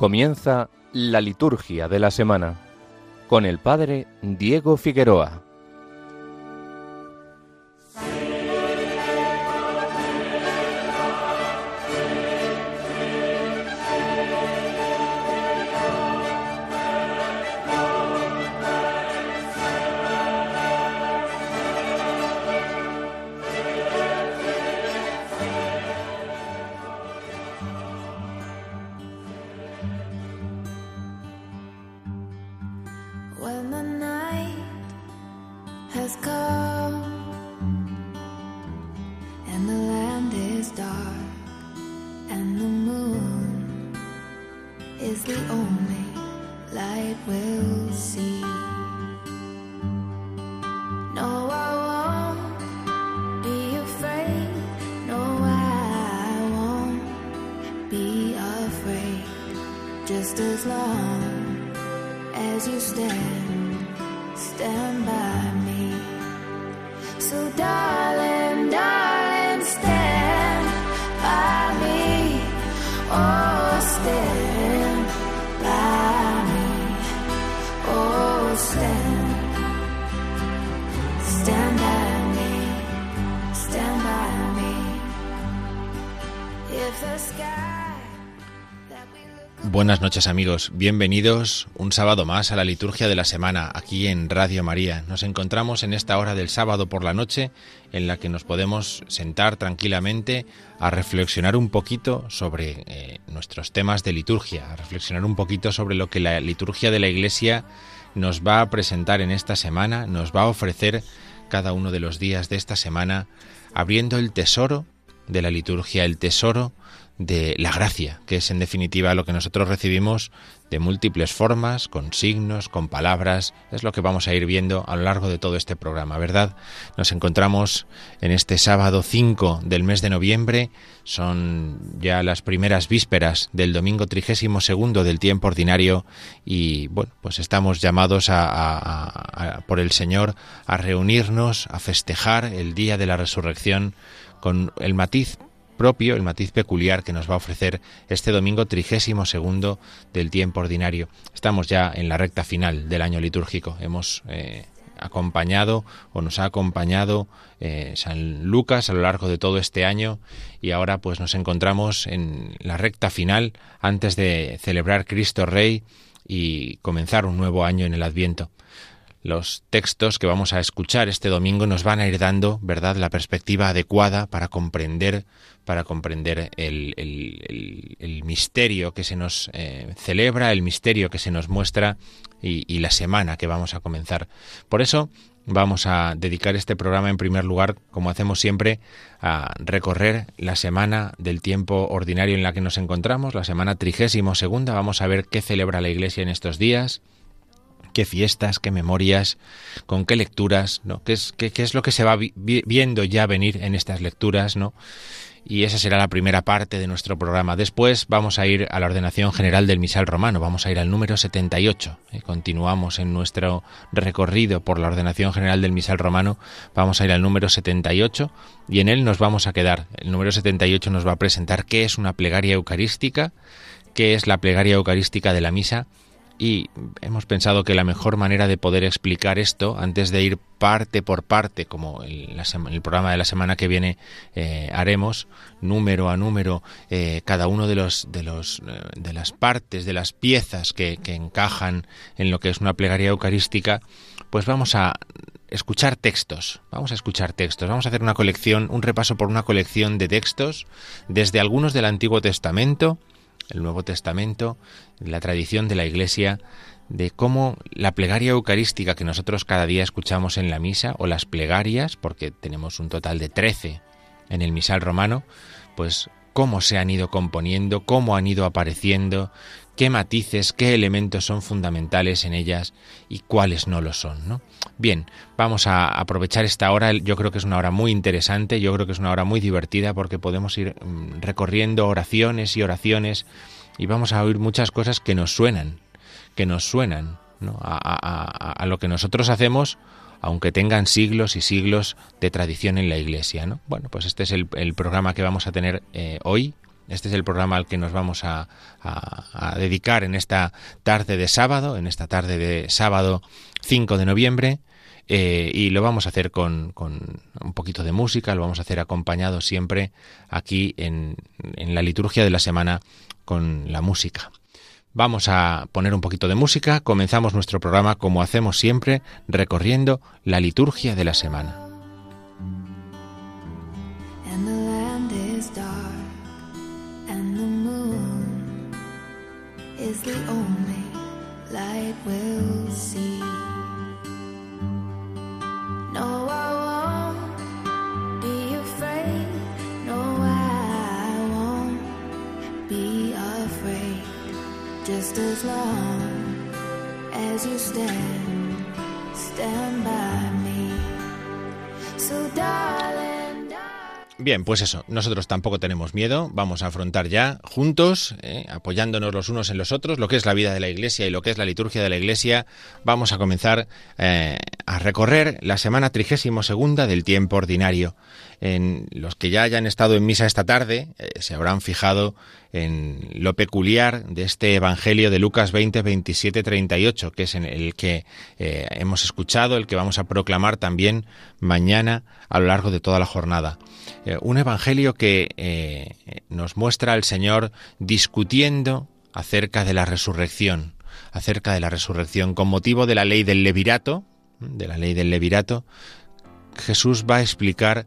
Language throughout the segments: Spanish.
Comienza la liturgia de la semana con el Padre Diego Figueroa. Buenas noches amigos, bienvenidos un sábado más a la liturgia de la semana aquí en Radio María. Nos encontramos en esta hora del sábado por la noche en la que nos podemos sentar tranquilamente a reflexionar un poquito sobre eh, nuestros temas de liturgia, a reflexionar un poquito sobre lo que la liturgia de la Iglesia nos va a presentar en esta semana, nos va a ofrecer cada uno de los días de esta semana, abriendo el tesoro de la liturgia, el tesoro de la gracia, que es en definitiva lo que nosotros recibimos de múltiples formas, con signos, con palabras, es lo que vamos a ir viendo a lo largo de todo este programa, ¿verdad? Nos encontramos en este sábado 5 del mes de noviembre, son ya las primeras vísperas del domingo trigésimo segundo del tiempo ordinario y bueno, pues estamos llamados a, por el Señor a reunirnos, a festejar el día de la resurrección con el matiz propio, el matiz peculiar que nos va a ofrecer este domingo trigésimo segundo del tiempo ordinario. Estamos ya en la recta final del año litúrgico. Hemos eh, acompañado o nos ha acompañado eh, San Lucas a lo largo de todo este año y ahora pues nos encontramos en la recta final antes de celebrar Cristo Rey y comenzar un nuevo año en el Adviento los textos que vamos a escuchar este domingo nos van a ir dando, ¿verdad?, la perspectiva adecuada para comprender, para comprender el, el, misterio que se nos eh, celebra, el misterio que se nos muestra y, y la semana que vamos a comenzar. Por eso vamos a dedicar este programa en primer lugar, como hacemos siempre, a recorrer la semana del tiempo ordinario en la que nos encontramos, la semana trigésimo segunda. Vamos a ver qué celebra la Iglesia en estos días, qué fiestas, qué memorias, con qué lecturas, ¿no? ¿Qué es, es lo que se va viendo ya venir en estas lecturas, ¿no? Y esa será la primera parte de nuestro programa. Después vamos a ir a la ordenación general del misal romano, vamos a ir al número 78. Y continuamos en nuestro recorrido por la ordenación general del misal romano, vamos a ir al número 78 y en él nos vamos a quedar. El número 78 nos va a presentar qué es una plegaria eucarística, qué es la plegaria eucarística de la misa y hemos pensado que la mejor manera de poder explicar esto, antes de ir parte por parte, como el, el programa de la semana que viene eh, haremos, número a número, eh, cada uno de los de los eh, de las partes, de las piezas que, que encajan en lo que es una plegaria eucarística, pues vamos a escuchar textos. Vamos a escuchar textos. Vamos a hacer una colección, un repaso por una colección de textos, desde algunos del Antiguo Testamento el Nuevo Testamento, la tradición de la Iglesia, de cómo la plegaria eucarística que nosotros cada día escuchamos en la misa, o las plegarias, porque tenemos un total de trece en el misal romano, pues cómo se han ido componiendo, cómo han ido apareciendo, qué matices, qué elementos son fundamentales en ellas y cuáles no lo son. ¿no? Bien, vamos a aprovechar esta hora, yo creo que es una hora muy interesante, yo creo que es una hora muy divertida porque podemos ir mm, recorriendo oraciones y oraciones y vamos a oír muchas cosas que nos suenan, que nos suenan a, lo que nosotros hacemos aunque tengan siglos y siglos de tradición en la Iglesia. ¿no? Bueno, pues este es el, programa que vamos a tener eh, hoy Este es el programa al que nos vamos a, dedicar en esta tarde de sábado, en esta tarde de sábado 5 de noviembre. Eh, y lo vamos a hacer con, un poquito de música, lo vamos a hacer acompañado siempre aquí en, en la liturgia de la semana con la música. Vamos a poner un poquito de música, comenzamos nuestro programa como hacemos siempre, recorriendo la liturgia de la semana. Bien, pues eso, nosotros tampoco tenemos miedo, vamos a afrontar ya juntos, eh, apoyándonos los unos en los otros, lo que es la vida de la Iglesia y lo que es la liturgia de la Iglesia, vamos a comenzar eh, a recorrer la semana trigésimo segunda del tiempo ordinario. En los que ya hayan estado en misa esta tarde eh, se habrán fijado en lo peculiar de este Evangelio de Lucas 20, 27, 38, que es en el que hemos escuchado, el que vamos a proclamar también mañana a lo largo de toda la jornada. Eh, un evangelio que eh, nos muestra al Señor discutiendo acerca de la resurrección, acerca de la resurrección con motivo de la ley del levirato, de la ley del levirato, Jesús va a explicar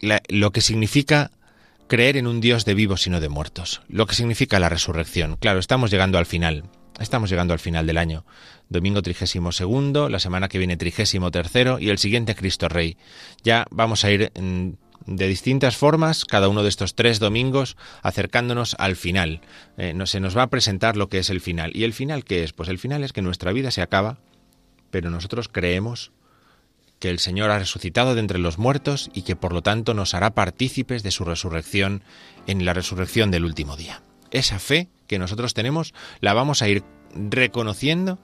lo que significa creer en un Dios de vivos y no de muertos, lo que significa la resurrección. Claro, estamos llegando al final, estamos llegando al final del año. Domingo trigésimo segundo, la semana que viene trigésimo tercero y el siguiente Cristo Rey. Ya vamos a ir de distintas formas cada uno de estos tres domingos acercándonos al final. Eh, no, se nos va a presentar lo que es el final. ¿Y el final qué es? Pues el final es que nuestra vida se acaba, pero nosotros creemos que el Señor ha resucitado de entre los muertos y que por lo tanto nos hará partícipes de su resurrección en la resurrección del último día. Esa fe que nosotros tenemos la vamos a ir reconociendo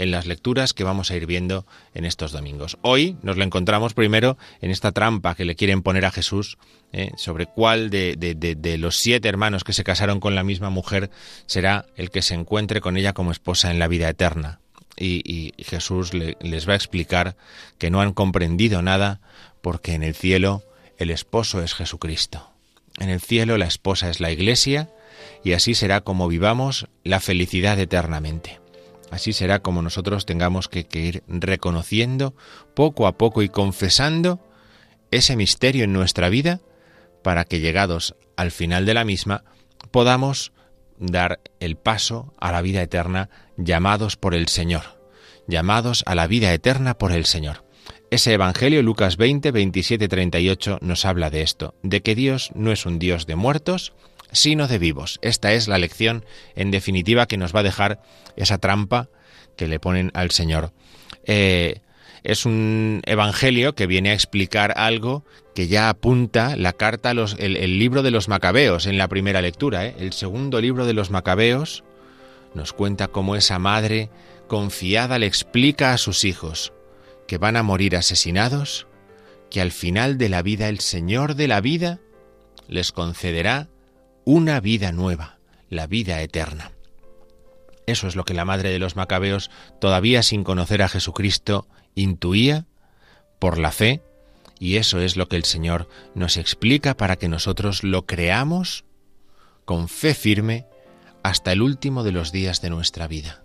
en las lecturas que vamos a ir viendo en estos domingos. Hoy nos lo encontramos primero en esta trampa que le quieren poner a Jesús eh, sobre cuál de, de, los siete hermanos que se casaron con la misma mujer será el que se encuentre con ella como esposa en la vida eterna. Y, Jesús les va a explicar que no han comprendido nada porque en el cielo el esposo es Jesucristo. En el cielo la esposa es la iglesia y así será como vivamos la felicidad eternamente. Así será como nosotros tengamos que, ir reconociendo poco a poco y confesando ese misterio en nuestra vida para que llegados al final de la misma podamos dar el paso a la vida eterna llamados por el Señor, llamados a la vida eterna por el Señor. Ese Evangelio, Lucas 20, 27, 38, nos habla de esto, de que Dios no es un Dios de muertos, sino de vivos. Esta es la lección, en definitiva, que nos va a dejar esa trampa que le ponen al Señor. Eh, es un evangelio que viene a explicar algo que ya apunta la carta, los, el, libro de los macabeos en la primera lectura. ¿eh? El segundo libro de los macabeos nos cuenta cómo esa madre confiada le explica a sus hijos que van a morir asesinados, que al final de la vida el Señor de la vida les concederá una vida nueva, la vida eterna. Eso es lo que la madre de los macabeos, todavía sin conocer a Jesucristo, intuía por la fe, y eso es lo que el Señor nos explica para que nosotros lo creamos con fe firme hasta el último de los días de nuestra vida.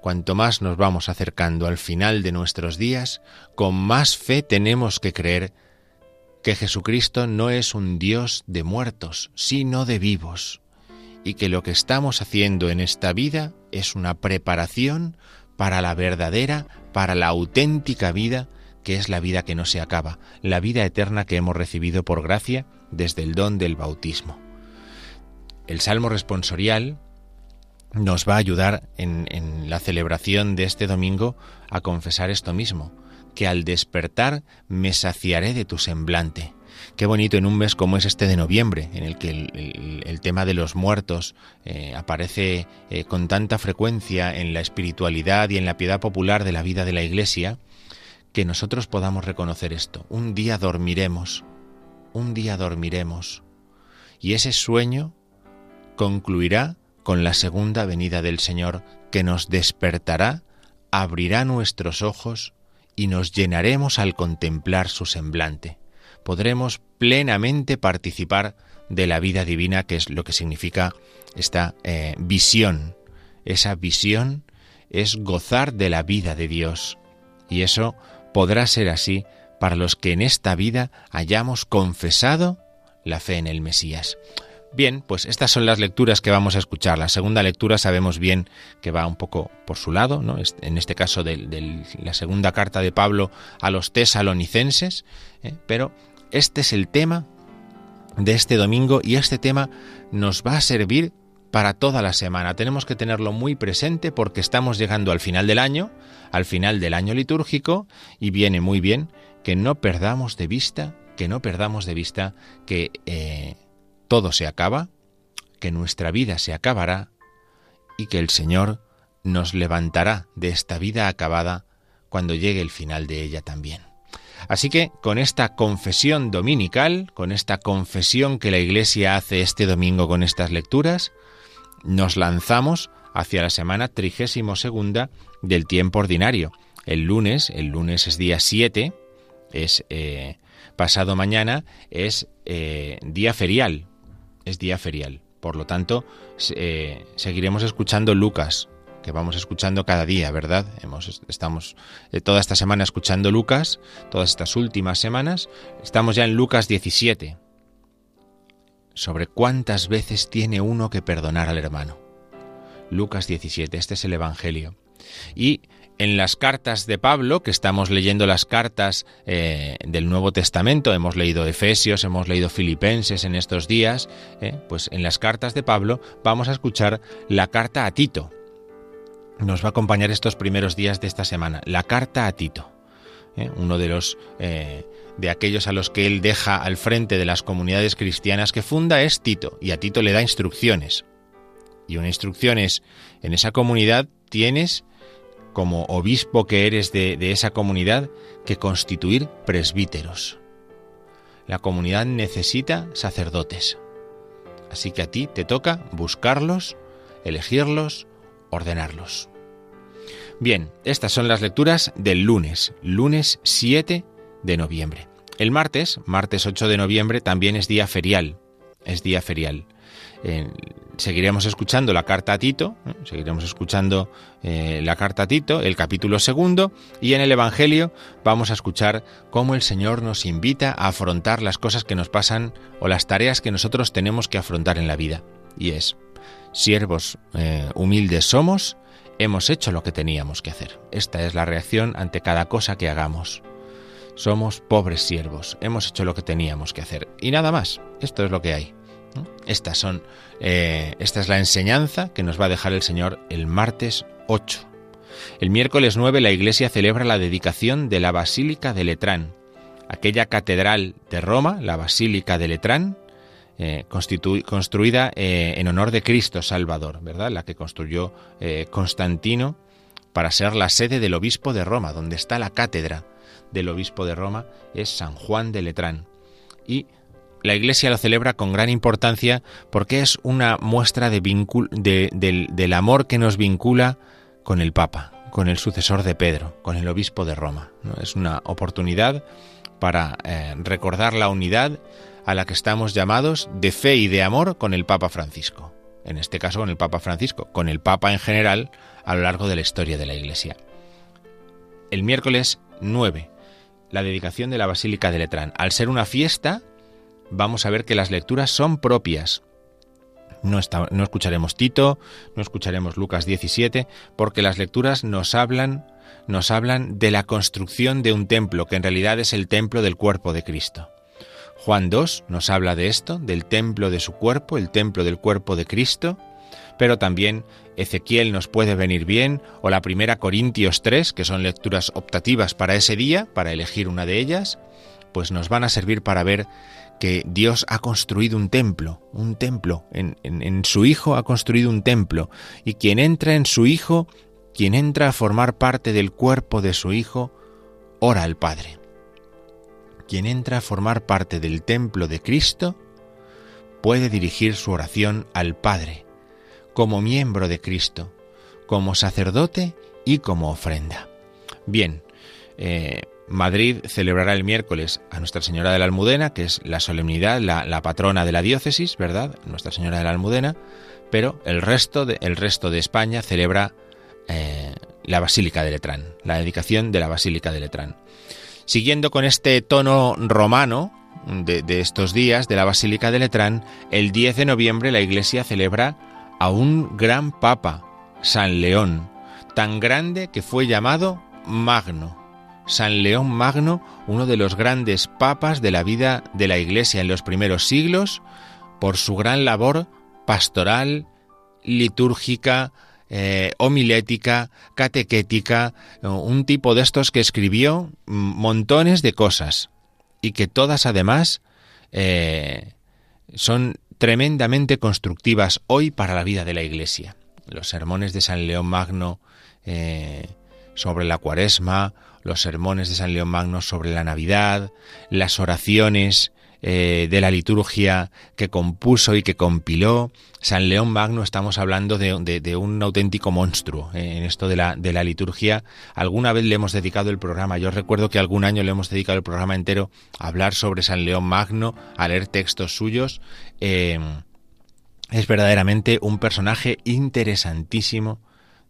Cuanto más nos vamos acercando al final de nuestros días, con más fe tenemos que creer que Jesucristo no es un Dios de muertos, sino de vivos, y que lo que estamos haciendo en esta vida es una preparación para la verdadera, para la auténtica vida, que es la vida que no se acaba, la vida eterna que hemos recibido por gracia desde el don del bautismo. El Salmo responsorial nos va a ayudar en, en la celebración de este domingo a confesar esto mismo, que al despertar me saciaré de tu semblante. Qué bonito en un mes como es este de noviembre, en el que el, tema de los muertos eh, aparece eh, con tanta frecuencia en la espiritualidad y en la piedad popular de la vida de la Iglesia, que nosotros podamos reconocer esto. Un día dormiremos, un día dormiremos, Y ese sueño concluirá con la segunda venida del Señor, que nos despertará, abrirá nuestros ojos y nos llenaremos al contemplar su semblante. Podremos plenamente participar de la vida divina, que es lo que significa esta eh, visión. Esa visión es gozar de la vida de Dios. Y eso podrá ser así para los que en esta vida hayamos confesado la fe en el Mesías. Bien, pues estas son las lecturas que vamos a escuchar. La segunda lectura sabemos bien que va un poco por su lado, ¿no? en este caso de, la segunda carta de Pablo a los tesalonicenses, ¿eh? pero este es el tema de este domingo y este tema nos va a servir para toda la semana. Tenemos que tenerlo muy presente porque estamos llegando al final del año, al final del año litúrgico, y viene muy bien que no perdamos de vista, que no perdamos de vista que eh, todo se acaba, que nuestra vida se acabará y que el Señor nos levantará de esta vida acabada cuando llegue el final de ella también. Así que con esta confesión dominical, con esta confesión que la Iglesia hace este domingo con estas lecturas, nos lanzamos hacia la semana trigésimo segunda del tiempo ordinario. El lunes, el lunes es día 7, es eh, pasado mañana, es eh, día ferial, es día ferial. Por lo tanto, eh, seguiremos escuchando Lucas, que vamos escuchando cada día, ¿verdad? Hemos, estamos eh, toda esta semana escuchando Lucas, todas estas últimas semanas. Estamos ya en Lucas 17, sobre cuántas veces tiene uno que perdonar al hermano. Lucas 17, este es el Evangelio. Y en las cartas de Pablo, que estamos leyendo las cartas eh, del Nuevo Testamento, hemos leído Efesios, hemos leído Filipenses en estos días, eh, pues en las cartas de Pablo vamos a escuchar la carta a Tito. Nos va a acompañar estos primeros días de esta semana, la carta a Tito, eh, uno de los de aquellos a los que él deja al frente de las comunidades cristianas que funda es Tito, y a Tito le da instrucciones. Y una instrucción es, en esa comunidad tienes como obispo que eres de, esa comunidad, que constituir presbíteros. La comunidad necesita sacerdotes. Así que a ti te toca buscarlos, elegirlos, ordenarlos. Bien, estas son las lecturas del lunes, lunes 7 de noviembre. El martes, martes 8 de noviembre, también es día ferial. Es día ferial seguiremos escuchando la carta a Tito, seguiremos escuchando eh, la carta a Tito, el capítulo segundo, y en el Evangelio vamos a escuchar cómo el Señor nos invita a afrontar las cosas que nos pasan o las tareas que nosotros tenemos que afrontar en la vida. Y es, siervos eh, humildes somos, hemos hecho lo que teníamos que hacer. Esta es la reacción ante cada cosa que hagamos. Somos pobres siervos, hemos hecho lo que teníamos que hacer. Y nada más, esto es lo que hay. Estas son, eh, esta es la enseñanza que nos va a dejar el Señor el martes 8. El miércoles 9 la Iglesia celebra la dedicación de la Basílica de Letrán, aquella catedral de Roma, la Basílica de Letrán, eh, construida eh, en honor de Cristo Salvador, ¿verdad? La que construyó Constantino para ser la sede del obispo de Roma, donde está la cátedra del obispo de Roma, es San Juan de Letrán. Y la Iglesia lo celebra con gran importancia porque es una muestra de del, amor que nos vincula con el Papa, con el sucesor de Pedro, con el obispo de Roma. Es una oportunidad para eh, recordar la unidad a la que estamos llamados de fe y de amor con el Papa Francisco. En este caso con el Papa Francisco, con el Papa en general a lo largo de la historia de la Iglesia. El miércoles 9, la dedicación de la Basílica de Letrán. Al ser una fiesta, vamos a ver que las lecturas son propias. No, no escucharemos Tito, no escucharemos Lucas 17, porque las lecturas nos hablan, nos hablan de la construcción de un templo, que en realidad es el templo del cuerpo de Cristo. Juan 2 nos habla de esto, del templo de su cuerpo, el templo del cuerpo de Cristo, pero también Ezequiel nos puede venir bien, o la primera Corintios 3, que son lecturas optativas para ese día, para elegir una de ellas, pues nos van a servir para ver que Dios ha construido un templo, un templo, en, su Hijo ha construido un templo, y quien entra en su Hijo, quien entra a formar parte del cuerpo de su Hijo, ora al Padre. Quien entra a formar parte del templo de Cristo, puede dirigir su oración al Padre, como miembro de Cristo, como sacerdote y como ofrenda. Bien, eh, Madrid celebrará el miércoles a Nuestra Señora de la Almudena, que es la solemnidad, la, patrona de la diócesis, ¿verdad? Nuestra Señora de la Almudena, pero el resto de, el resto de España celebra eh, la Basílica de Letrán, la dedicación de la Basílica de Letrán. Siguiendo con este tono romano de, estos días de la Basílica de Letrán, el 10 de noviembre la Iglesia celebra a un gran papa, San León, tan grande que fue llamado Magno. San León Magno, uno de los grandes papas de la vida de la Iglesia en los primeros siglos, por su gran labor pastoral, litúrgica, eh, homilética, catequética, un tipo de estos que escribió montones de cosas y que todas además eh, son tremendamente constructivas hoy para la vida de la Iglesia. Los sermones de San León Magno eh, sobre la cuaresma los sermones de San León Magno sobre la Navidad, las oraciones eh, de la liturgia que compuso y que compiló. San León Magno estamos hablando de, un auténtico monstruo eh, en esto de la, de la liturgia. Alguna vez le hemos dedicado el programa, yo recuerdo que algún año le hemos dedicado el programa entero a hablar sobre San León Magno, a leer textos suyos. Eh, es verdaderamente un personaje interesantísimo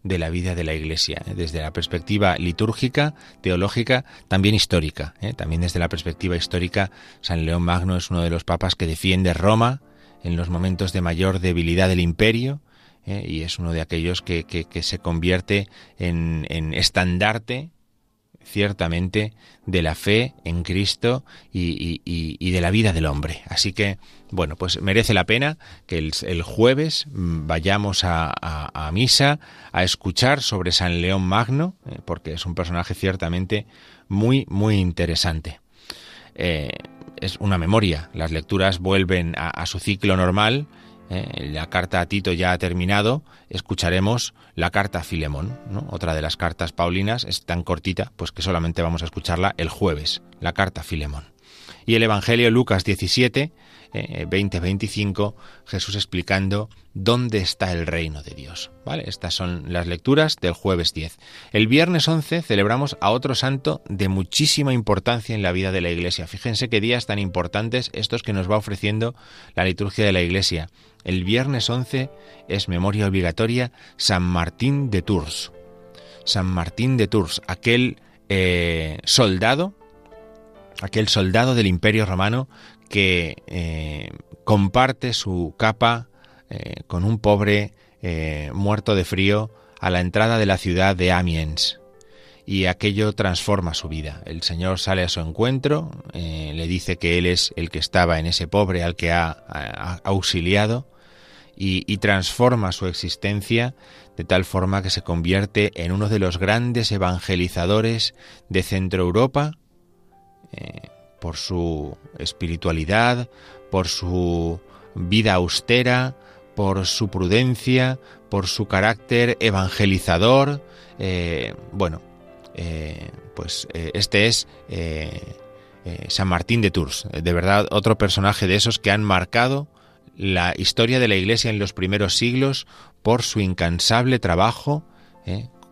de la vida de la Iglesia, ¿eh? desde la perspectiva litúrgica, teológica, también histórica. ¿eh? También desde la perspectiva histórica, San León Magno es uno de los papas que defiende Roma en los momentos de mayor debilidad del imperio ¿eh? y es uno de aquellos que, que, se convierte en, en estandarte ciertamente de la fe en Cristo y, de la vida del hombre. Así que, bueno, pues merece la pena que el, jueves vayamos a, misa a escuchar sobre San León Magno, eh, porque es un personaje ciertamente muy, muy interesante. Eh, es una memoria, las lecturas vuelven a su ciclo normal, ¿eh? la carta a Tito ya ha terminado, escucharemos la carta a Filemón, otra de las cartas paulinas, es tan cortita, pues que solamente vamos a escucharla el jueves, la carta a Filemón. Y el Evangelio Lucas 17, 20-25, Jesús explicando dónde está el reino de Dios. ¿Vale? Estas son las lecturas del jueves 10. El viernes 11 celebramos a otro santo de muchísima importancia en la vida de la Iglesia. Fíjense qué días tan importantes estos que nos va ofreciendo la liturgia de la Iglesia. El viernes 11 es memoria obligatoria San Martín de Tours. San Martín de Tours, aquel eh, soldado, aquel soldado del Imperio Romano que eh, comparte su capa eh, con un pobre muerto de frío a la entrada de la ciudad de Amiens. Y aquello transforma su vida. El Señor sale a su encuentro, le dice que Él es el que estaba en ese pobre al que ha, auxiliado, y, transforma su existencia de tal forma que se convierte en uno de los grandes evangelizadores de Centro Europa, por su espiritualidad, por su vida austera, por su prudencia, por su carácter evangelizador. Eh, bueno, eh, pues eh, este es San Martín de Tours, de verdad otro personaje de esos que han marcado la historia de la Iglesia en los primeros siglos por su incansable trabajo,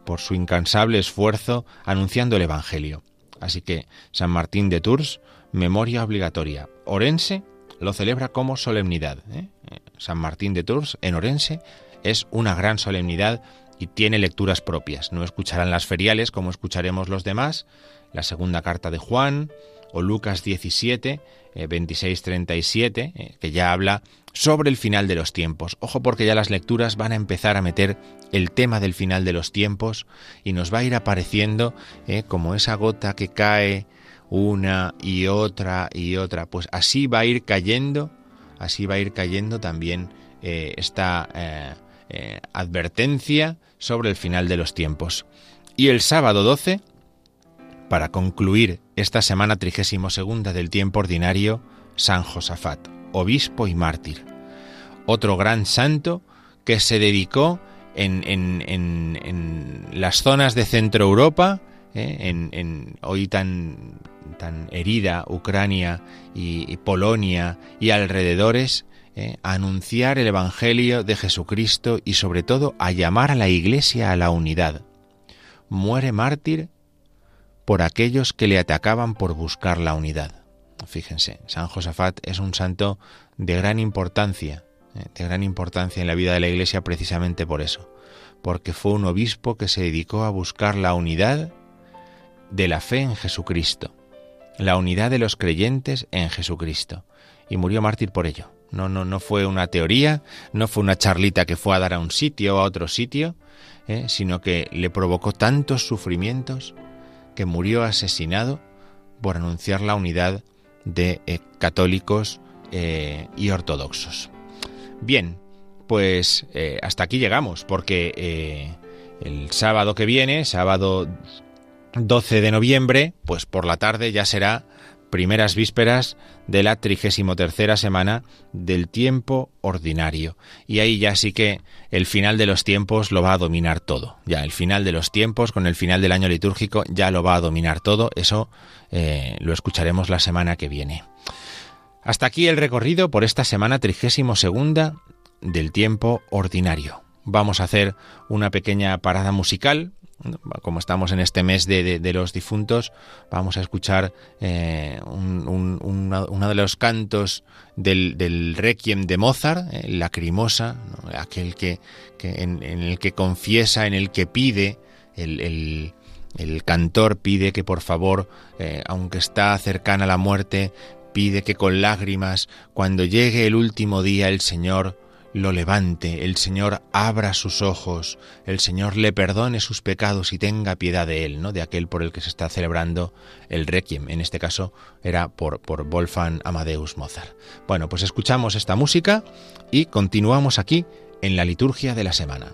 por su incansable esfuerzo anunciando el Evangelio. Así que San Martín de Tours memoria obligatoria. Orense lo celebra como solemnidad. ¿eh? San Martín de Tours en Orense es una gran solemnidad y tiene lecturas propias. No escucharán las feriales como escucharemos los demás, la segunda carta de Juan o Lucas 17, 26-37, eh, que ya habla sobre el final de los tiempos. Ojo porque ya las lecturas van a empezar a meter el tema del final de los tiempos y nos va a ir apareciendo eh, como esa gota que cae una y otra y otra. Pues así va a ir cayendo, así va a ir cayendo también eh, esta eh, eh, advertencia sobre el final de los tiempos. Y el sábado 12, para concluir esta semana trigésimo segunda del tiempo ordinario, San Josafat, obispo y mártir. Otro gran santo que se dedicó en, las zonas de Centro Europa, en, hoy tan tan herida Ucrania y, Polonia y alrededores, eh, a anunciar el Evangelio de Jesucristo y sobre todo a llamar a la Iglesia a la unidad. Muere mártir por aquellos que le atacaban por buscar la unidad. Fíjense, San Josafat es un santo de gran importancia, eh, de gran importancia en la vida de la Iglesia precisamente por eso, porque fue un obispo que se dedicó a buscar la unidad de la fe en Jesucristo, la unidad de los creyentes en Jesucristo, y murió mártir por ello. No, no, no fue una teoría, no fue una charlita que fue a dar a un sitio o a otro sitio, eh, sino que le provocó tantos sufrimientos que murió asesinado por anunciar la unidad de eh, católicos eh, y ortodoxos. Bien, pues hasta aquí llegamos, porque el sábado que viene, sábado 12 de noviembre, pues por la tarde ya será primeras vísperas de la trigésimo tercera semana del tiempo ordinario. Y ahí ya sí que el final de los tiempos lo va a dominar todo. Ya el final de los tiempos, con el final del año litúrgico, ya lo va a dominar todo. Eso eh, lo escucharemos la semana que viene. Hasta aquí el recorrido por esta semana trigésimo segunda del tiempo ordinario. Vamos a hacer una pequeña parada musical como estamos en este mes de, los difuntos, vamos a escuchar eh, uno de los cantos del, Requiem de Mozart, eh, Lacrimosa, aquel que, en, el que confiesa, en el que pide, el, cantor pide que por favor, eh, aunque está cercana la muerte, pide que con lágrimas, cuando llegue el último día, el Señor lo levante, el Señor abra sus ojos, el Señor le perdone sus pecados y tenga piedad de él, ¿no? De aquel por el que se está celebrando el Requiem. En este caso era por, por Wolfgang Amadeus Mozart. Bueno, pues escuchamos esta música y continuamos aquí en la liturgia de la semana.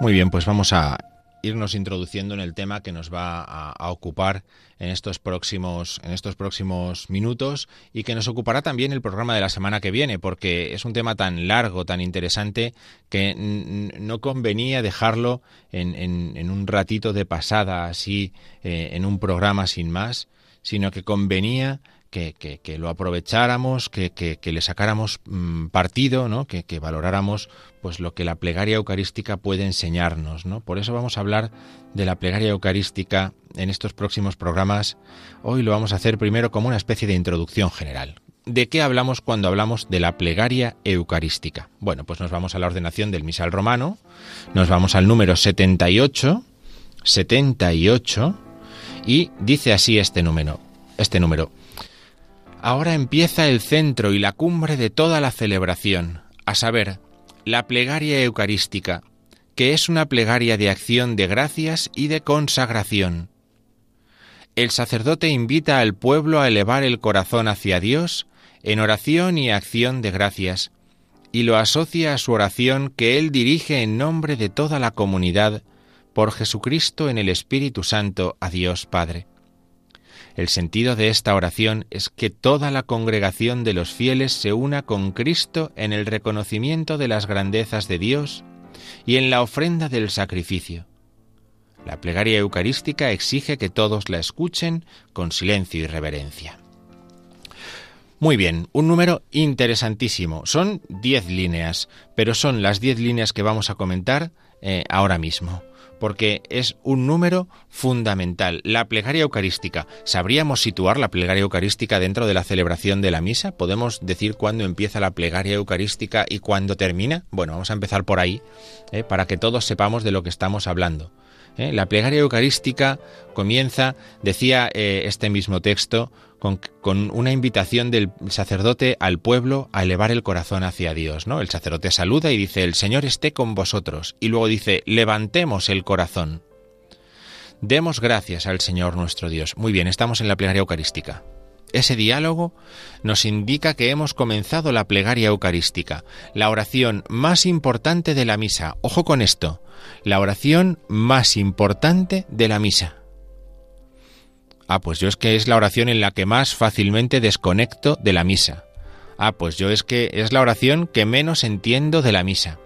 Muy bien, pues vamos a irnos introduciendo en el tema que nos va a, ocupar en estos próximos en estos próximos minutos y que nos ocupará también el programa de la semana que viene porque es un tema tan largo tan interesante que no convenía dejarlo en, un ratito de pasada así eh, en un programa sin más sino que convenía que, que, lo aprovecháramos, que, que, le sacáramos mm, partido, ¿no? que, valoráramos pues lo que la plegaria eucarística puede enseñarnos. ¿no? Por eso vamos a hablar de la plegaria eucarística en estos próximos programas, hoy lo vamos a hacer primero como una especie de introducción general. ¿De qué hablamos cuando hablamos de la plegaria eucarística? Bueno, pues nos vamos a la ordenación del misal romano, nos vamos al número 78, 78, y dice así este número, este número. Ahora empieza el centro y la cumbre de toda la celebración, a saber, la plegaria eucarística, que es una plegaria de acción de gracias y de consagración. El sacerdote invita al pueblo a elevar el corazón hacia Dios en oración y acción de gracias, y lo asocia a su oración que él dirige en nombre de toda la comunidad por Jesucristo en el Espíritu Santo a Dios Padre. El sentido de esta oración es que toda la congregación de los fieles se una con Cristo en el reconocimiento de las grandezas de Dios y en la ofrenda del sacrificio. La plegaria eucarística exige que todos la escuchen con silencio y reverencia. Muy bien, un número interesantísimo. Son diez líneas, pero son las diez líneas que vamos a comentar eh, ahora mismo porque es un número fundamental. La plegaria eucarística. ¿Sabríamos situar la plegaria eucarística dentro de la celebración de la misa? ¿Podemos decir cuándo empieza la plegaria eucarística y cuándo termina? Bueno, vamos a empezar por ahí, ¿eh? para que todos sepamos de lo que estamos hablando. ¿eh? La plegaria eucarística comienza, decía eh, este mismo texto, con, una invitación del sacerdote al pueblo a elevar el corazón hacia Dios. ¿no? El sacerdote saluda y dice, el Señor esté con vosotros. Y luego dice, levantemos el corazón. Demos gracias al Señor nuestro Dios. Muy bien, estamos en la plegaria eucarística. Ese diálogo nos indica que hemos comenzado la plegaria eucarística, la oración más importante de la misa. Ojo con esto, la oración más importante de la misa. Ah, pues yo es que es la oración en la que más fácilmente desconecto de la misa. Ah, pues yo es que es la oración que menos entiendo de la misa.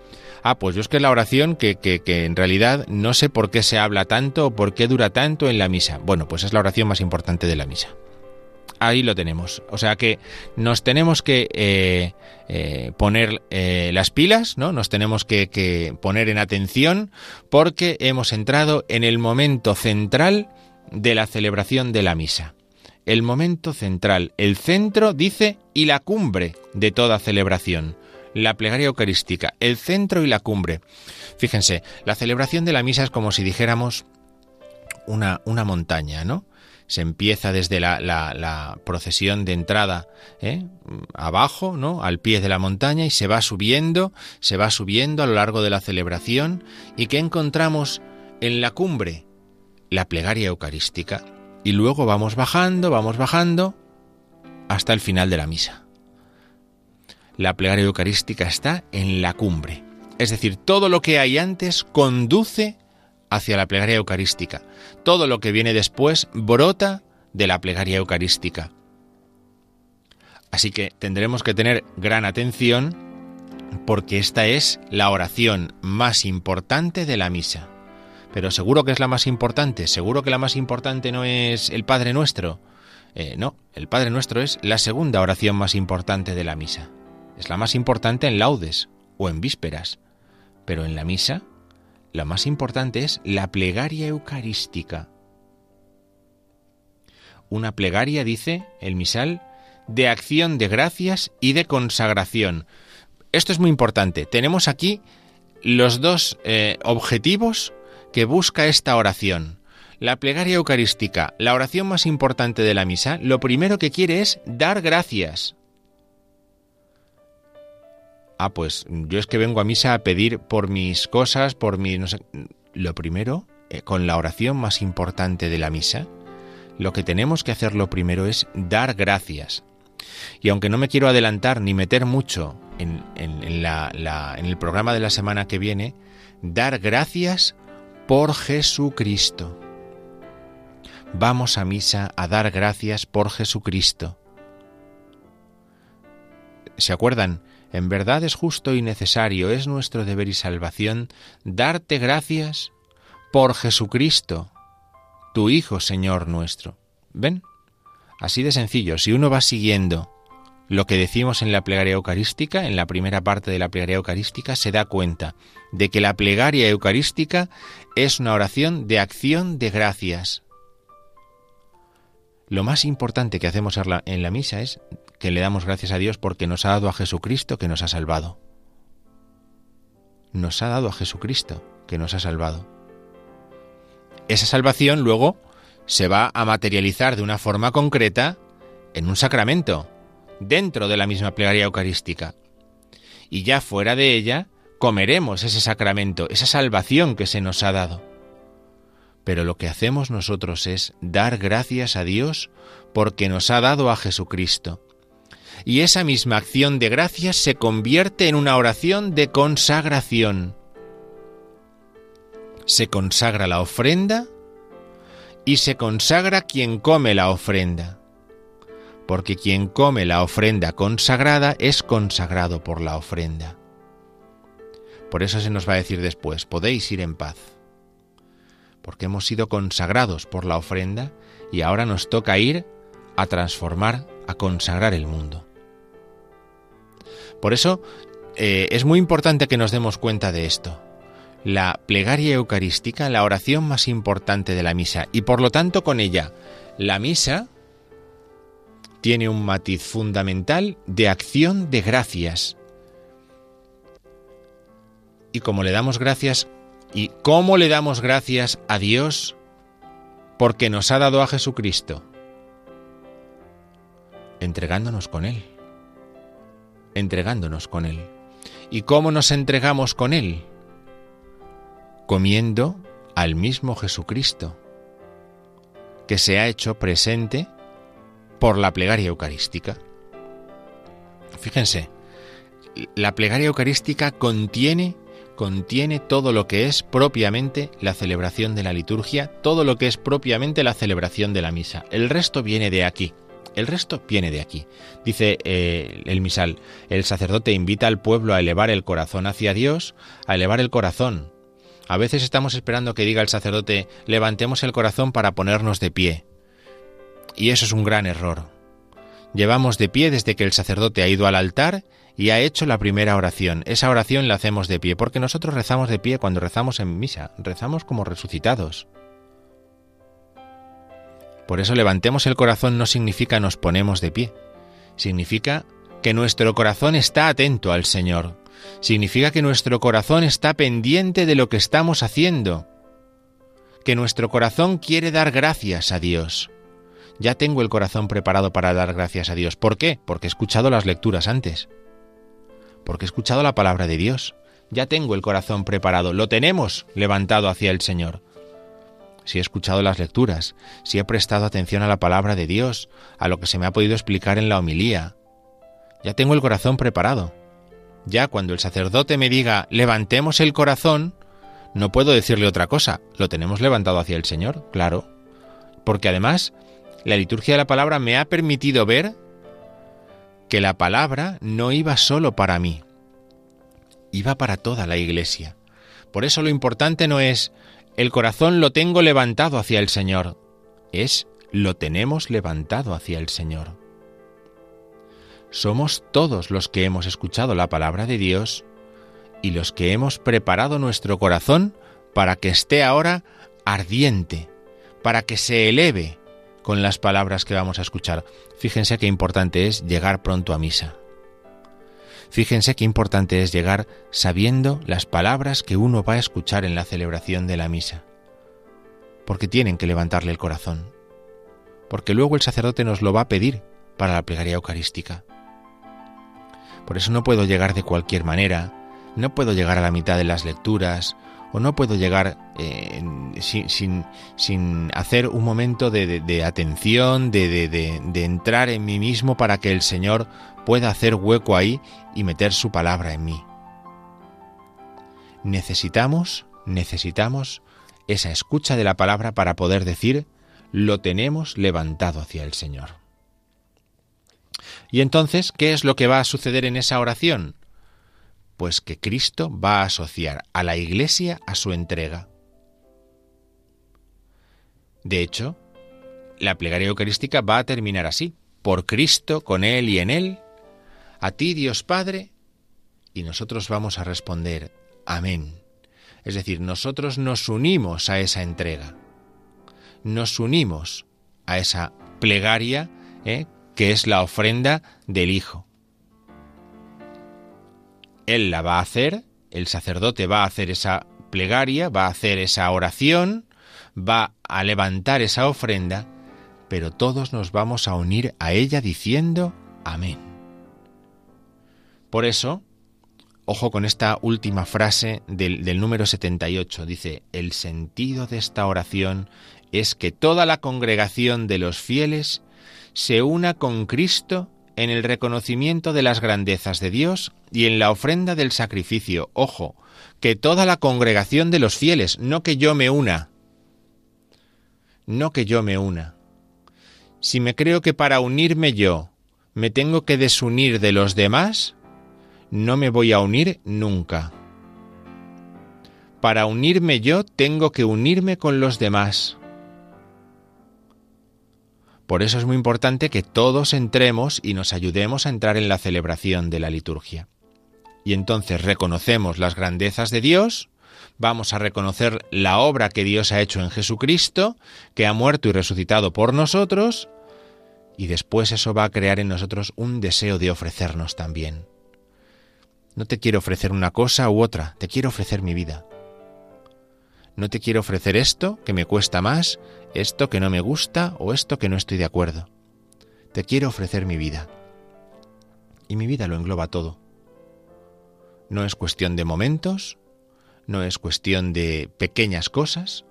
Ah, pues yo es que es la oración que, que, que, en realidad no sé por qué se habla tanto o por qué dura tanto en la misa. Bueno, pues es la oración más importante de la misa. Ahí lo tenemos. O sea que nos tenemos que eh, eh, poner eh, las pilas, ¿no? Nos tenemos que, que poner en atención porque hemos entrado en el momento central de la celebración de la misa. El momento central, el centro, dice, y la cumbre de toda celebración. La plegaria eucarística, el centro y la cumbre. Fíjense, la celebración de la misa es como si dijéramos una, una montaña, ¿no? se empieza desde la, la, procesión de entrada ¿eh? abajo, ¿no? al pie de la montaña y se va subiendo, se va subiendo a lo largo de la celebración y que encontramos en la cumbre la plegaria eucarística y luego vamos bajando, vamos bajando hasta el final de la misa. La plegaria eucarística está en la cumbre. Es decir, todo lo que hay antes conduce hacia la plegaria eucarística. Todo lo que viene después brota de la plegaria eucarística. Así que tendremos que tener gran atención porque esta es la oración más importante de la misa. Pero seguro que es la más importante, seguro que la más importante no es el Padre Nuestro. Eh, no, el Padre Nuestro es la segunda oración más importante de la misa. Es la más importante en laudes o en vísperas. Pero en la misa, la más importante es la plegaria eucarística. Una plegaria, dice el misal, de acción de gracias y de consagración. Esto es muy importante. Tenemos aquí los dos eh, objetivos que busca esta oración. La plegaria eucarística, la oración más importante de la misa, lo primero que quiere es dar gracias. Ah, pues yo es que vengo a misa a pedir por mis cosas, por mi... No sé, lo primero, eh, con la oración más importante de la misa, lo que tenemos que hacer lo primero es dar gracias. Y aunque no me quiero adelantar ni meter mucho en, en el programa de la semana que viene, dar gracias por Jesucristo. Vamos a misa a dar gracias por Jesucristo. ¿Se acuerdan? En verdad es justo y necesario, es nuestro deber y salvación, darte gracias por Jesucristo, tu Hijo, Señor nuestro. ¿Ven? Así de sencillo, si uno va siguiendo lo que decimos en la plegaria eucarística, en la primera parte de la plegaria eucarística, se da cuenta de que la plegaria eucarística es una oración de acción de gracias. lo más importante que hacemos en la misa es que le damos gracias a Dios porque nos ha dado a Jesucristo que nos ha salvado. Nos ha dado a Jesucristo que nos ha salvado. Esa salvación luego se va a materializar de una forma concreta en un sacramento, dentro de la misma plegaria eucarística. Y ya fuera de ella, comeremos ese sacramento, esa salvación que se nos ha dado. Pero lo que hacemos nosotros es dar gracias a Dios porque nos ha dado a Jesucristo. Y esa misma acción de gracias se convierte en una oración de consagración. Se consagra la ofrenda y se consagra quien come la ofrenda, porque quien come la ofrenda consagrada es consagrado por la ofrenda. Por eso se nos va a decir después, podéis ir en paz, porque hemos sido consagrados por la ofrenda y ahora nos toca ir a transformar, a consagrar el mundo. Por eso eh, es muy importante que nos demos cuenta de esto la plegaria eucarística, la oración más importante de la misa, y por lo tanto con ella la misa tiene un matiz fundamental de acción de gracias. Y como le damos gracias, y cómo le damos gracias a Dios porque nos ha dado a Jesucristo, entregándonos con Él, entregándonos con Él. ¿Y cómo nos entregamos con Él? comiendo al mismo Jesucristo, que se ha hecho presente por la plegaria eucarística. Fíjense, la plegaria eucarística contiene contiene todo lo que es propiamente la celebración de la liturgia, todo lo que es propiamente la celebración de la misa. El resto viene de aquí. El resto viene de aquí. Dice eh, el misal, el sacerdote invita al pueblo a elevar el corazón hacia Dios, a elevar el corazón, a veces estamos esperando que diga el sacerdote, levantemos el corazón para ponernos de pie. Y eso es un gran error. Llevamos de pie desde que el sacerdote ha ido al altar y ha hecho la primera oración. Esa oración la hacemos de pie, porque nosotros rezamos de pie cuando rezamos en misa, rezamos como resucitados. Por eso levantemos el corazón no significa nos ponemos de pie, significa que nuestro corazón está atento al Señor, significa que nuestro corazón está pendiente de lo que estamos haciendo, que nuestro corazón quiere dar gracias a Dios. Ya tengo el corazón preparado para dar gracias a Dios. ¿Por qué? Porque he escuchado las lecturas antes. Porque he escuchado la palabra de Dios. Ya tengo el corazón preparado. Lo tenemos levantado hacia el Señor. Si he escuchado las lecturas, si he prestado atención a la palabra de Dios, a lo que se me ha podido explicar en la homilía, ya tengo el corazón preparado. Ya cuando el sacerdote me diga levantemos el corazón, no puedo decirle otra cosa. Lo tenemos levantado hacia el Señor, claro. Porque además, la liturgia de la palabra me ha permitido ver que la palabra no iba solo para mí, iba para toda la iglesia. Por eso lo importante no es el corazón lo tengo levantado hacia el Señor, es lo tenemos levantado hacia el Señor somos todos los que hemos escuchado la palabra de Dios y los que hemos preparado nuestro corazón para que esté ahora ardiente, para que se eleve con las palabras que vamos a escuchar. Fíjense qué importante es llegar pronto a misa. Fíjense qué importante es llegar sabiendo las palabras que uno va a escuchar en la celebración de la misa. Porque tienen que levantarle el corazón. Porque luego el sacerdote nos lo va a pedir para la plegaria eucarística. Por eso no puedo llegar de cualquier manera, no puedo llegar a la mitad de las lecturas, o no puedo llegar eh, sin, hacer un momento de, atención, de, de entrar en mí mismo para que el Señor pueda hacer hueco ahí y meter su palabra en mí. Necesitamos, necesitamos esa escucha de la palabra para poder decir, lo tenemos levantado hacia el Señor. Y entonces, ¿qué es lo que va a suceder en esa oración? Pues que Cristo va a asociar a la Iglesia a su entrega. De hecho, la plegaria eucarística va a terminar así, por Cristo, con Él y en Él, a ti Dios Padre, y nosotros vamos a responder, amén. Es decir, nosotros nos unimos a esa entrega, nos unimos a esa plegaria ¿eh? que es la ofrenda del Hijo. Él la va a hacer, el sacerdote va a hacer esa plegaria, va a hacer esa oración, va a levantar esa ofrenda, pero todos nos vamos a unir a ella diciendo amén. Por eso, ojo con esta última frase del, número 78, dice, el sentido de esta oración es que toda la congregación de los fieles se una con Cristo en el reconocimiento de las grandezas de Dios y en la ofrenda del sacrificio. Ojo, que toda la congregación de los fieles, no que yo me una. No que yo me una. Si me creo que para unirme yo me tengo que desunir de los demás, no me voy a unir nunca. Para unirme yo tengo que unirme con los demás. Por eso es muy importante que todos entremos y nos ayudemos a entrar en la celebración de la liturgia. Y entonces reconocemos las grandezas de Dios, vamos a reconocer la obra que Dios ha hecho en Jesucristo, que ha muerto y resucitado por nosotros, y después eso va a crear en nosotros un deseo de ofrecernos también. No te quiero ofrecer una cosa u otra, te quiero ofrecer mi vida. No te quiero ofrecer esto que me cuesta más, esto que no me gusta o esto que no estoy de acuerdo. Te quiero ofrecer mi vida. Y mi vida lo engloba todo. No es cuestión de momentos, no es cuestión de pequeñas cosas.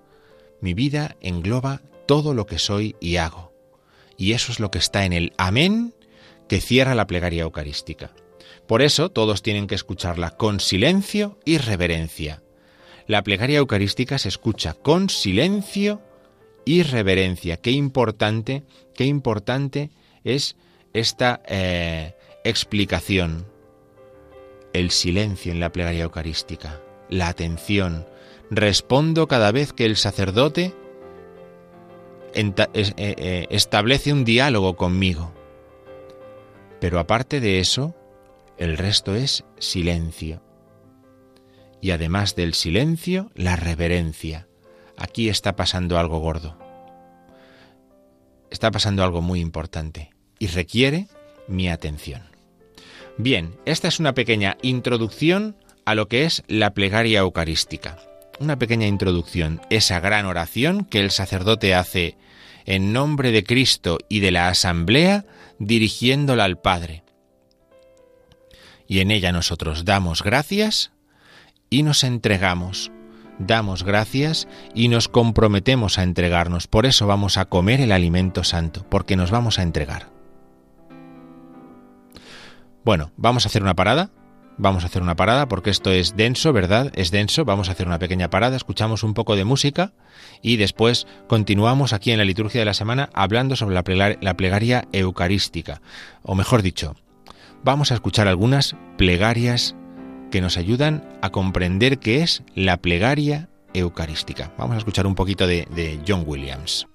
Mi vida engloba todo lo que soy y hago. Y eso es lo que está en el amén que cierra la plegaria eucarística. Por eso todos tienen que escucharla con silencio y reverencia. La plegaria eucarística se escucha con silencio y reverencia. Qué importante, qué importante es esta eh, explicación. El silencio en la plegaria eucarística, la atención. Respondo cada vez que el sacerdote eh, eh, establece un diálogo conmigo. Pero aparte de eso, el resto es silencio y además del silencio, la reverencia. Aquí está pasando algo gordo. Está pasando algo muy importante y requiere mi atención. Bien, esta es una pequeña introducción a lo que es la plegaria eucarística. Una pequeña introducción, esa gran oración que el sacerdote hace en nombre de Cristo y de la asamblea, dirigiéndola al Padre. Y en ella nosotros damos gracias y nos entregamos. Damos gracias y nos comprometemos a entregarnos. Por eso vamos a comer el alimento santo, porque nos vamos a entregar. Bueno, vamos a hacer una parada. Vamos a hacer una parada porque esto es denso, ¿verdad? Es denso. Vamos a hacer una pequeña parada, escuchamos un poco de música y después continuamos aquí en la liturgia de la semana hablando sobre la la plegaria eucarística. O mejor dicho, vamos a escuchar algunas plegarias que nos ayudan a comprender qué es la plegaria eucarística. Vamos a escuchar un poquito de, de John Williams.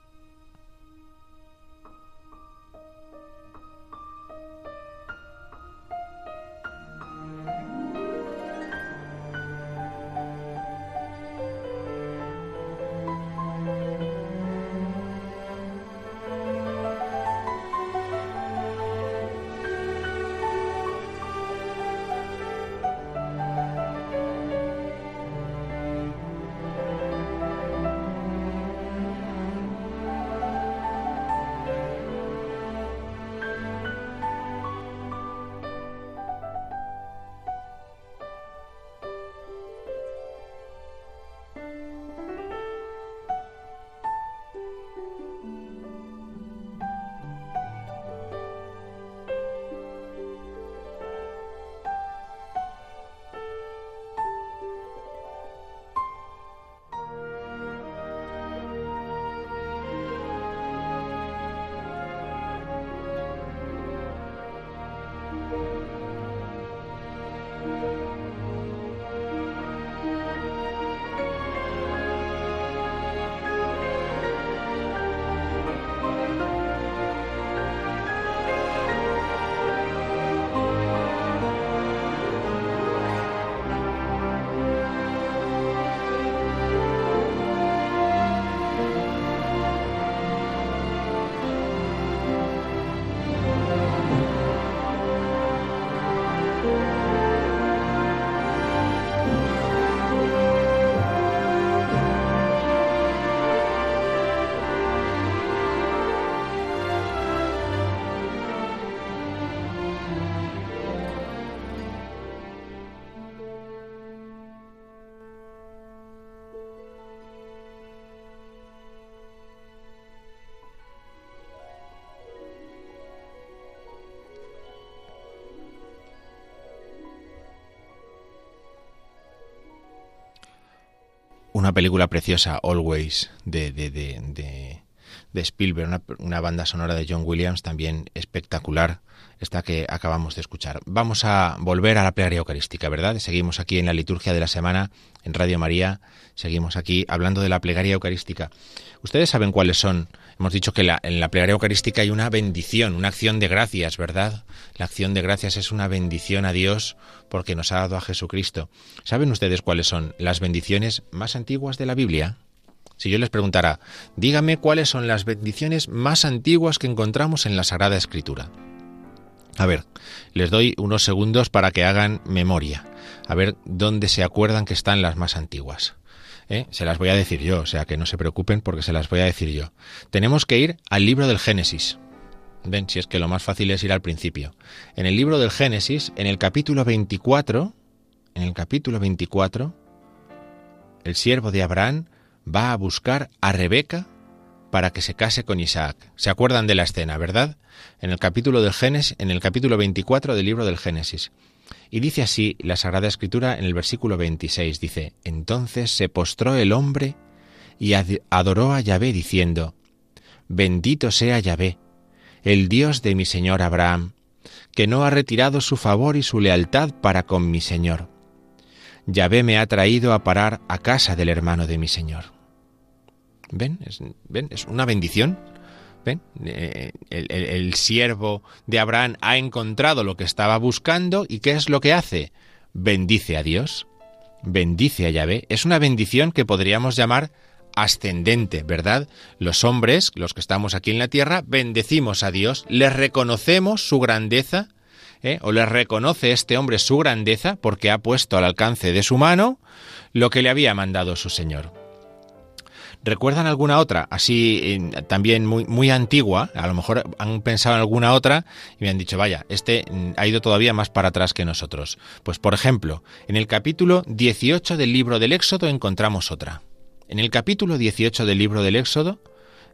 Una película preciosa, Always, de, de, de, de Spielberg, una, una, banda sonora de John Williams también espectacular, esta que acabamos de escuchar. Vamos a volver a la plegaria eucarística, ¿verdad? Seguimos aquí en la liturgia de la semana en Radio María, seguimos aquí hablando de la plegaria eucarística. Ustedes saben cuáles son. Hemos dicho que la, en la plegaria eucarística hay una bendición, una acción de gracias, ¿verdad? La acción de gracias es una bendición a Dios porque nos ha dado a Jesucristo. ¿Saben ustedes cuáles son las bendiciones más antiguas de la Biblia? Si yo les preguntara, dígame cuáles son las bendiciones más antiguas que encontramos en la Sagrada Escritura. A ver, les doy unos segundos para que hagan memoria, a ver dónde se acuerdan que están las más antiguas. ¿Eh? Se las voy a decir yo, o sea que no se preocupen porque se las voy a decir yo. Tenemos que ir al libro del Génesis. Ven, si es que lo más fácil es ir al principio. En el libro del Génesis, en el capítulo 24, en el capítulo 24, el siervo de Abraham va a buscar a Rebeca para que se case con Isaac. ¿Se acuerdan de la escena, verdad? En el capítulo del Génesis, en el capítulo 24 del libro del Génesis. Y dice así la Sagrada Escritura en el versículo 26, dice, Entonces se postró el hombre y adoró a Yahvé diciendo, Bendito sea Yahvé, el Dios de mi Señor Abraham, que no ha retirado su favor y su lealtad para con mi Señor. Yahvé me ha traído a parar a casa del hermano de mi Señor. ¿Ven? Es, ¿Ven? Es una bendición. ¿Ven? Eh, el, siervo de Abraham ha encontrado lo que estaba buscando y ¿qué es lo que hace? Bendice a Dios, bendice a Yahvé. Es una bendición que podríamos llamar ascendente, ¿verdad? Los hombres, los que estamos aquí en la tierra, bendecimos a Dios, les reconocemos su grandeza, ¿eh? o les reconoce este hombre su grandeza porque ha puesto al alcance de su mano lo que le había mandado su Señor. ¿Recuerdan alguna otra, así también muy, muy antigua? A lo mejor han pensado en alguna otra y me han dicho, vaya, este mm, ha ido todavía más para atrás que nosotros. Pues por ejemplo, en el capítulo 18 del libro del Éxodo encontramos otra. En el capítulo 18 del libro del Éxodo,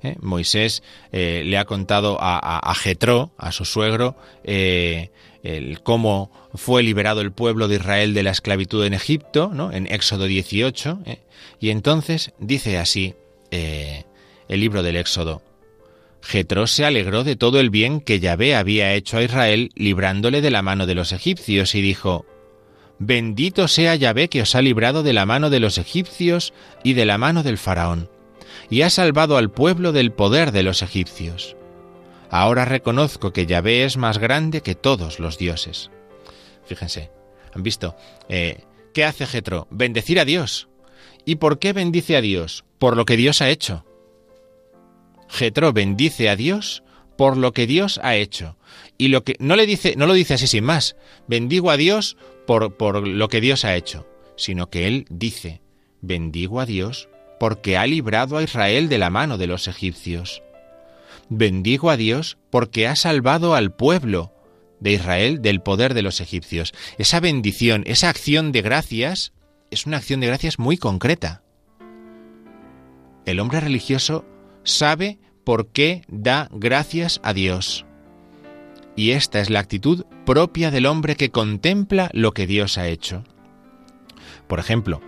eh, Moisés eh, le ha contado a, a, a Jetro, a su suegro, eh, el cómo fue liberado el pueblo de Israel de la esclavitud en Egipto, ¿no? en Éxodo 18, ¿eh? y entonces dice así eh, el libro del Éxodo. Jetro se alegró de todo el bien que Yahvé había hecho a Israel librándole de la mano de los egipcios y dijo, Bendito sea Yahvé que os ha librado de la mano de los egipcios y de la mano del faraón, y ha salvado al pueblo del poder de los egipcios. Ahora reconozco que Yahvé es más grande que todos los dioses. Fíjense, ¿han visto? Eh, ¿Qué hace Jetro? Bendecir a Dios. ¿Y por qué bendice a Dios? Por lo que Dios ha hecho. Jetro bendice a Dios por lo que Dios ha hecho. Y lo que no le dice, no lo dice así sin más. Bendigo a Dios por, por lo que Dios ha hecho, sino que él dice, bendigo a Dios porque ha librado a Israel de la mano de los egipcios. Bendigo a Dios porque ha salvado al pueblo de Israel del poder de los egipcios. Esa bendición, esa acción de gracias, es una acción de gracias muy concreta. El hombre religioso sabe por qué da gracias a Dios. Y esta es la actitud propia del hombre que contempla lo que Dios ha hecho. Por ejemplo,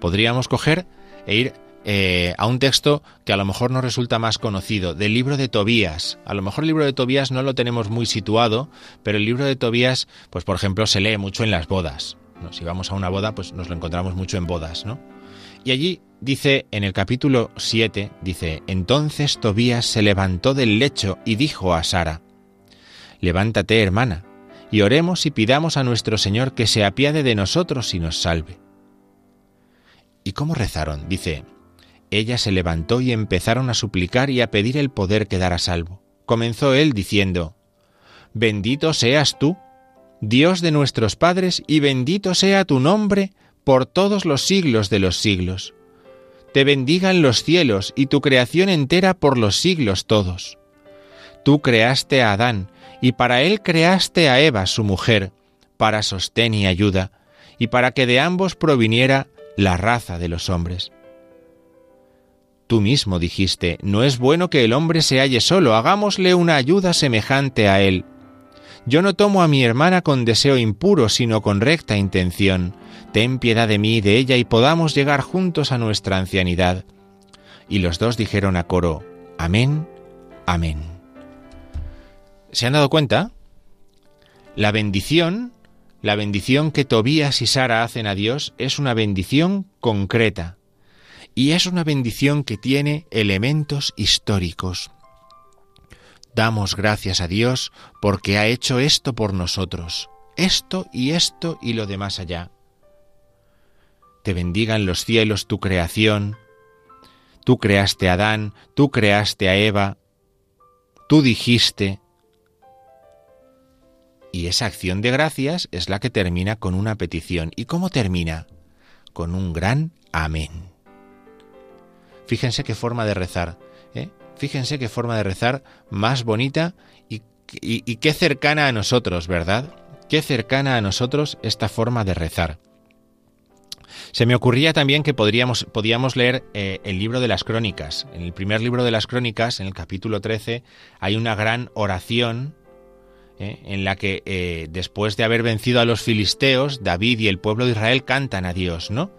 podríamos coger e ir eh, a un texto que a lo mejor nos resulta más conocido, del libro de Tobías. A lo mejor el libro de Tobías no lo tenemos muy situado, pero el libro de Tobías, pues por ejemplo, se lee mucho en las bodas. Si vamos a una boda, pues nos lo encontramos mucho en bodas, ¿no? Y allí dice, en el capítulo 7, dice, entonces Tobías se levantó del lecho y dijo a Sara, levántate, hermana, y oremos y pidamos a nuestro Señor que se apiade de nosotros y nos salve. ¿Y cómo rezaron? Dice, ella se levantó y empezaron a suplicar y a pedir el poder quedar a salvo. Comenzó él diciendo, Bendito seas tú, Dios de nuestros padres, y bendito sea tu nombre por todos los siglos de los siglos. Te bendigan los cielos y tu creación entera por los siglos todos. Tú creaste a Adán, y para él creaste a Eva, su mujer, para sostén y ayuda, y para que de ambos proviniera la raza de los hombres. Tú mismo dijiste, no es bueno que el hombre se halle solo, hagámosle una ayuda semejante a él. Yo no tomo a mi hermana con deseo impuro, sino con recta intención. Ten piedad de mí y de ella y podamos llegar juntos a nuestra ancianidad. Y los dos dijeron a coro, Amén, amén. ¿Se han dado cuenta? La bendición, la bendición que Tobías y Sara hacen a Dios es una bendición concreta. Y es una bendición que tiene elementos históricos. Damos gracias a Dios porque ha hecho esto por nosotros, esto y esto y lo demás allá. Te bendigan los cielos tu creación, tú creaste a Adán, tú creaste a Eva, tú dijiste. Y esa acción de gracias es la que termina con una petición. ¿Y cómo termina? Con un gran amén. Fíjense qué forma de rezar. Fíjense qué forma de rezar más bonita y, qué cercana a nosotros, ¿verdad? Qué cercana a nosotros esta forma de rezar. Se me ocurría también que podríamos, podíamos leer eh, el libro de las crónicas. En el primer libro de las crónicas, en el capítulo 13, hay una gran oración ¿eh? en la que eh, después de haber vencido a los filisteos, David y el pueblo de Israel cantan a Dios, ¿no?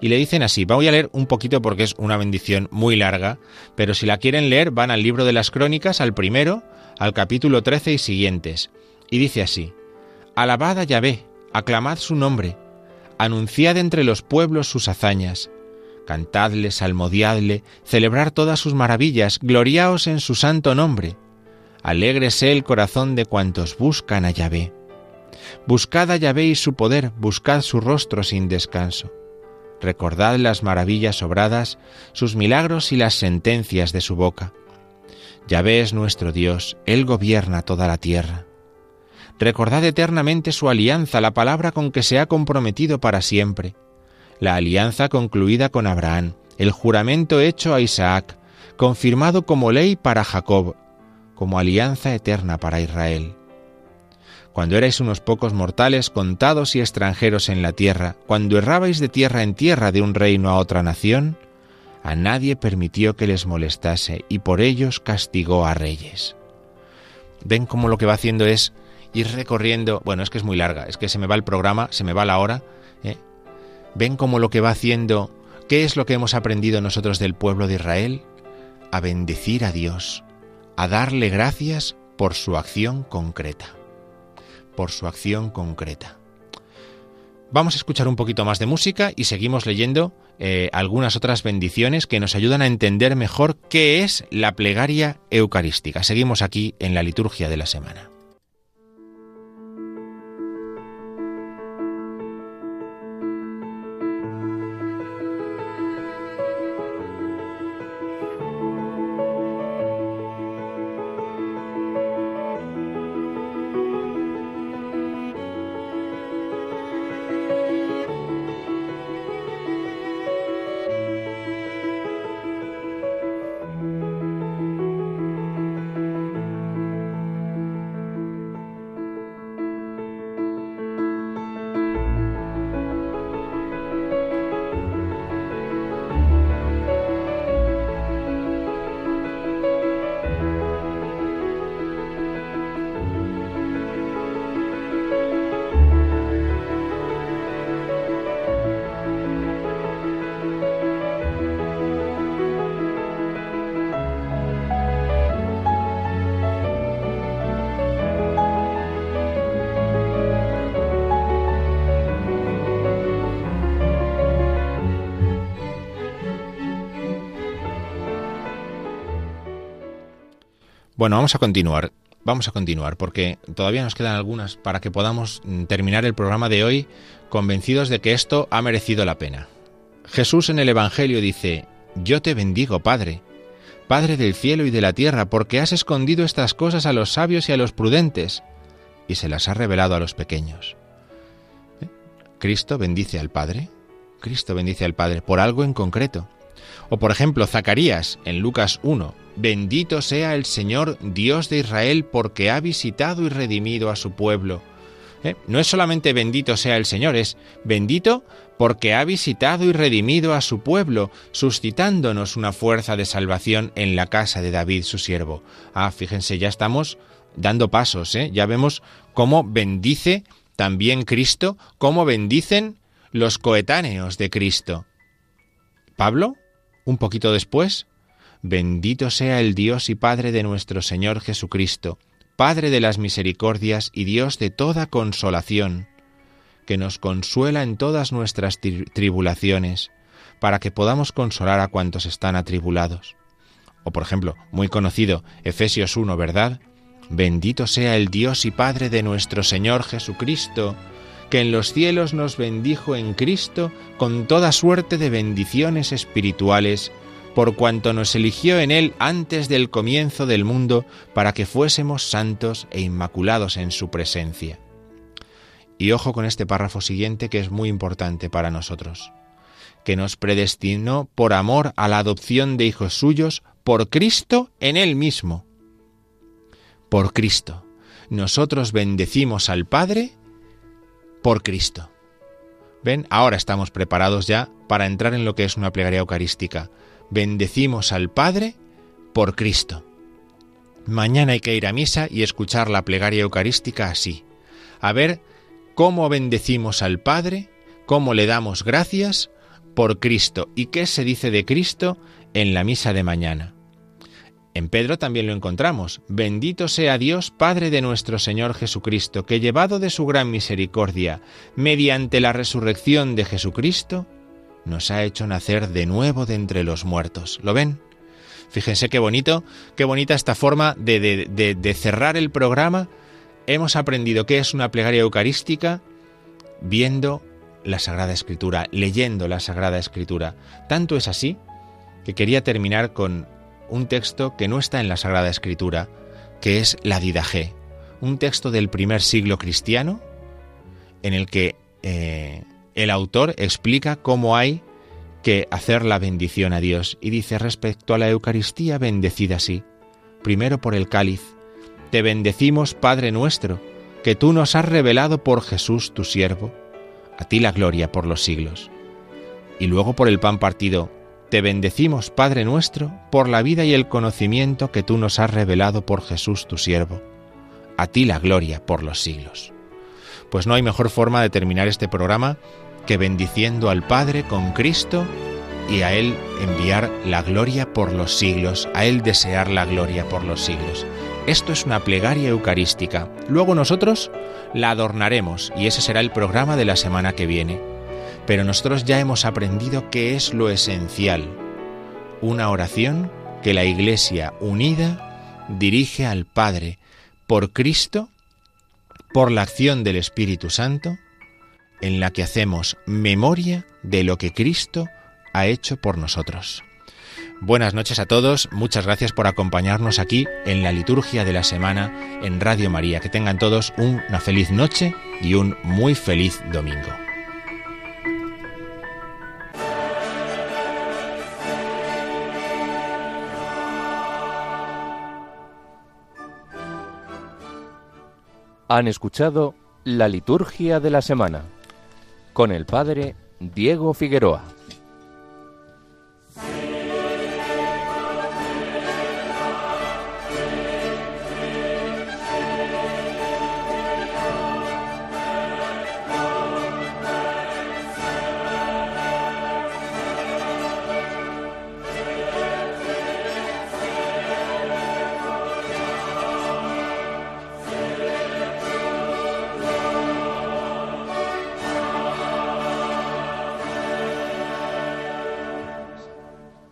Y le dicen así, voy a leer un poquito porque es una bendición muy larga, pero si la quieren leer van al libro de las crónicas, al primero, al capítulo 13 y siguientes. Y dice así, Alabad a Yahvé, aclamad su nombre, anunciad entre los pueblos sus hazañas, cantadle, salmodiadle, celebrar todas sus maravillas, gloriaos en su santo nombre Alégrese el corazón de cuantos buscan a Yahvé. Buscad a Yahvé y su poder, buscad su rostro sin descanso. Recordad las maravillas obradas, sus milagros y las sentencias de su boca. Yahvé es nuestro Dios, Él gobierna toda la tierra. Recordad eternamente su alianza, la palabra con que se ha comprometido para siempre, la alianza concluida con Abraham, el juramento hecho a Isaac, confirmado como ley para Jacob, como alianza eterna para Israel. Cuando erais unos pocos mortales contados y extranjeros en la tierra, cuando errabais de tierra en tierra de un reino a otra nación, a nadie permitió que les molestase y por ellos castigó a reyes. Ven cómo lo que va haciendo es ir recorriendo, bueno, es que es muy larga, es que se me va el programa, se me va la hora. ¿eh? Ven cómo lo que va haciendo, ¿qué es lo que hemos aprendido nosotros del pueblo de Israel? A bendecir a Dios, a darle gracias por su acción concreta. Por su acción concreta. Vamos a escuchar un poquito más de música y seguimos leyendo eh, algunas otras bendiciones que nos ayudan a entender mejor qué es la plegaria eucarística. Seguimos aquí en la liturgia de la semana. Bueno, vamos a continuar. Vamos a continuar porque todavía nos quedan algunas para que podamos mm, terminar el programa de hoy convencidos de que esto ha merecido la pena. Jesús en el Evangelio dice, Yo te bendigo, Padre, Padre del cielo y de la tierra, porque has escondido estas cosas a los sabios y a los prudentes, y se las has revelado a los pequeños. ¿Eh? Cristo bendice al Padre, Cristo bendice al Padre por algo en concreto. O por ejemplo, Zacarías en Lucas 1, Bendito sea el Señor Dios de Israel porque ha visitado y redimido a su pueblo. ¿Eh? No es solamente bendito sea el Señor, es bendito porque ha visitado y redimido a su pueblo, suscitándonos una fuerza de salvación en la casa de David su siervo. Ah, fíjense, ya estamos dando pasos, ¿eh? Ya vemos cómo bendice también Cristo, cómo bendicen los coetáneos de Cristo. Pablo, un poquito después, bendito sea el Dios y Padre de nuestro Señor Jesucristo, Padre de las misericordias y Dios de toda consolación, que nos consuela en todas nuestras tribulaciones, para que podamos consolar a cuantos están atribulados. O por ejemplo, muy conocido, Efesios 1, ¿verdad? Bendito sea el Dios y Padre de nuestro Señor Jesucristo, que en los cielos nos bendijo en Cristo con toda suerte de bendiciones espirituales, por cuanto nos eligió en Él antes del comienzo del mundo para que fuésemos santos e inmaculados en su presencia. Y ojo con este párrafo siguiente que es muy importante para nosotros, que nos predestinó por amor a la adopción de hijos suyos por Cristo en Él mismo. Por Cristo. Nosotros bendecimos al Padre por Cristo. ¿Ven? Ahora estamos preparados ya para entrar en lo que es una plegaria eucarística. Bendecimos al Padre por Cristo. Mañana hay que ir a misa y escuchar la plegaria eucarística así. A ver cómo bendecimos al Padre, cómo le damos gracias por Cristo y qué se dice de Cristo en la misa de mañana. En Pedro también lo encontramos. Bendito sea Dios, Padre de nuestro Señor Jesucristo, que llevado de su gran misericordia, mediante la resurrección de Jesucristo, nos ha hecho nacer de nuevo de entre los muertos. ¿Lo ven? Fíjense qué bonito, qué bonita esta forma de, de, de cerrar el programa. Hemos aprendido qué es una plegaria eucarística viendo la Sagrada Escritura, leyendo la Sagrada Escritura. Tanto es así que quería terminar con un texto que no está en la Sagrada Escritura, que es la Didaje, un texto del primer siglo cristiano en el que eh, el autor explica cómo hay que hacer la bendición a Dios y dice respecto a la Eucaristía bendecida así, primero por el cáliz, te bendecimos Padre nuestro, que tú nos has revelado por Jesús tu siervo, a ti la gloria por los siglos. Y luego por el pan partido, te bendecimos, Padre nuestro, por la vida y el conocimiento que tú nos has revelado por Jesús tu siervo. A ti la gloria por los siglos. Pues no hay mejor forma de terminar este programa que bendiciendo al Padre con Cristo y a Él enviar la gloria por los siglos, a Él desear la gloria por los siglos. Esto es una plegaria eucarística. Luego nosotros la adornaremos y ese será el programa de la semana que viene pero nosotros ya hemos aprendido qué es lo esencial. Una oración que la Iglesia unida dirige al Padre por Cristo, por la acción del Espíritu Santo, en la que hacemos memoria de lo que Cristo ha hecho por nosotros. Buenas noches a todos, muchas gracias por acompañarnos aquí en la liturgia de la semana en Radio María. Que tengan todos una feliz noche y un muy feliz domingo. Han escuchado la liturgia de la semana con el padre Diego Figueroa.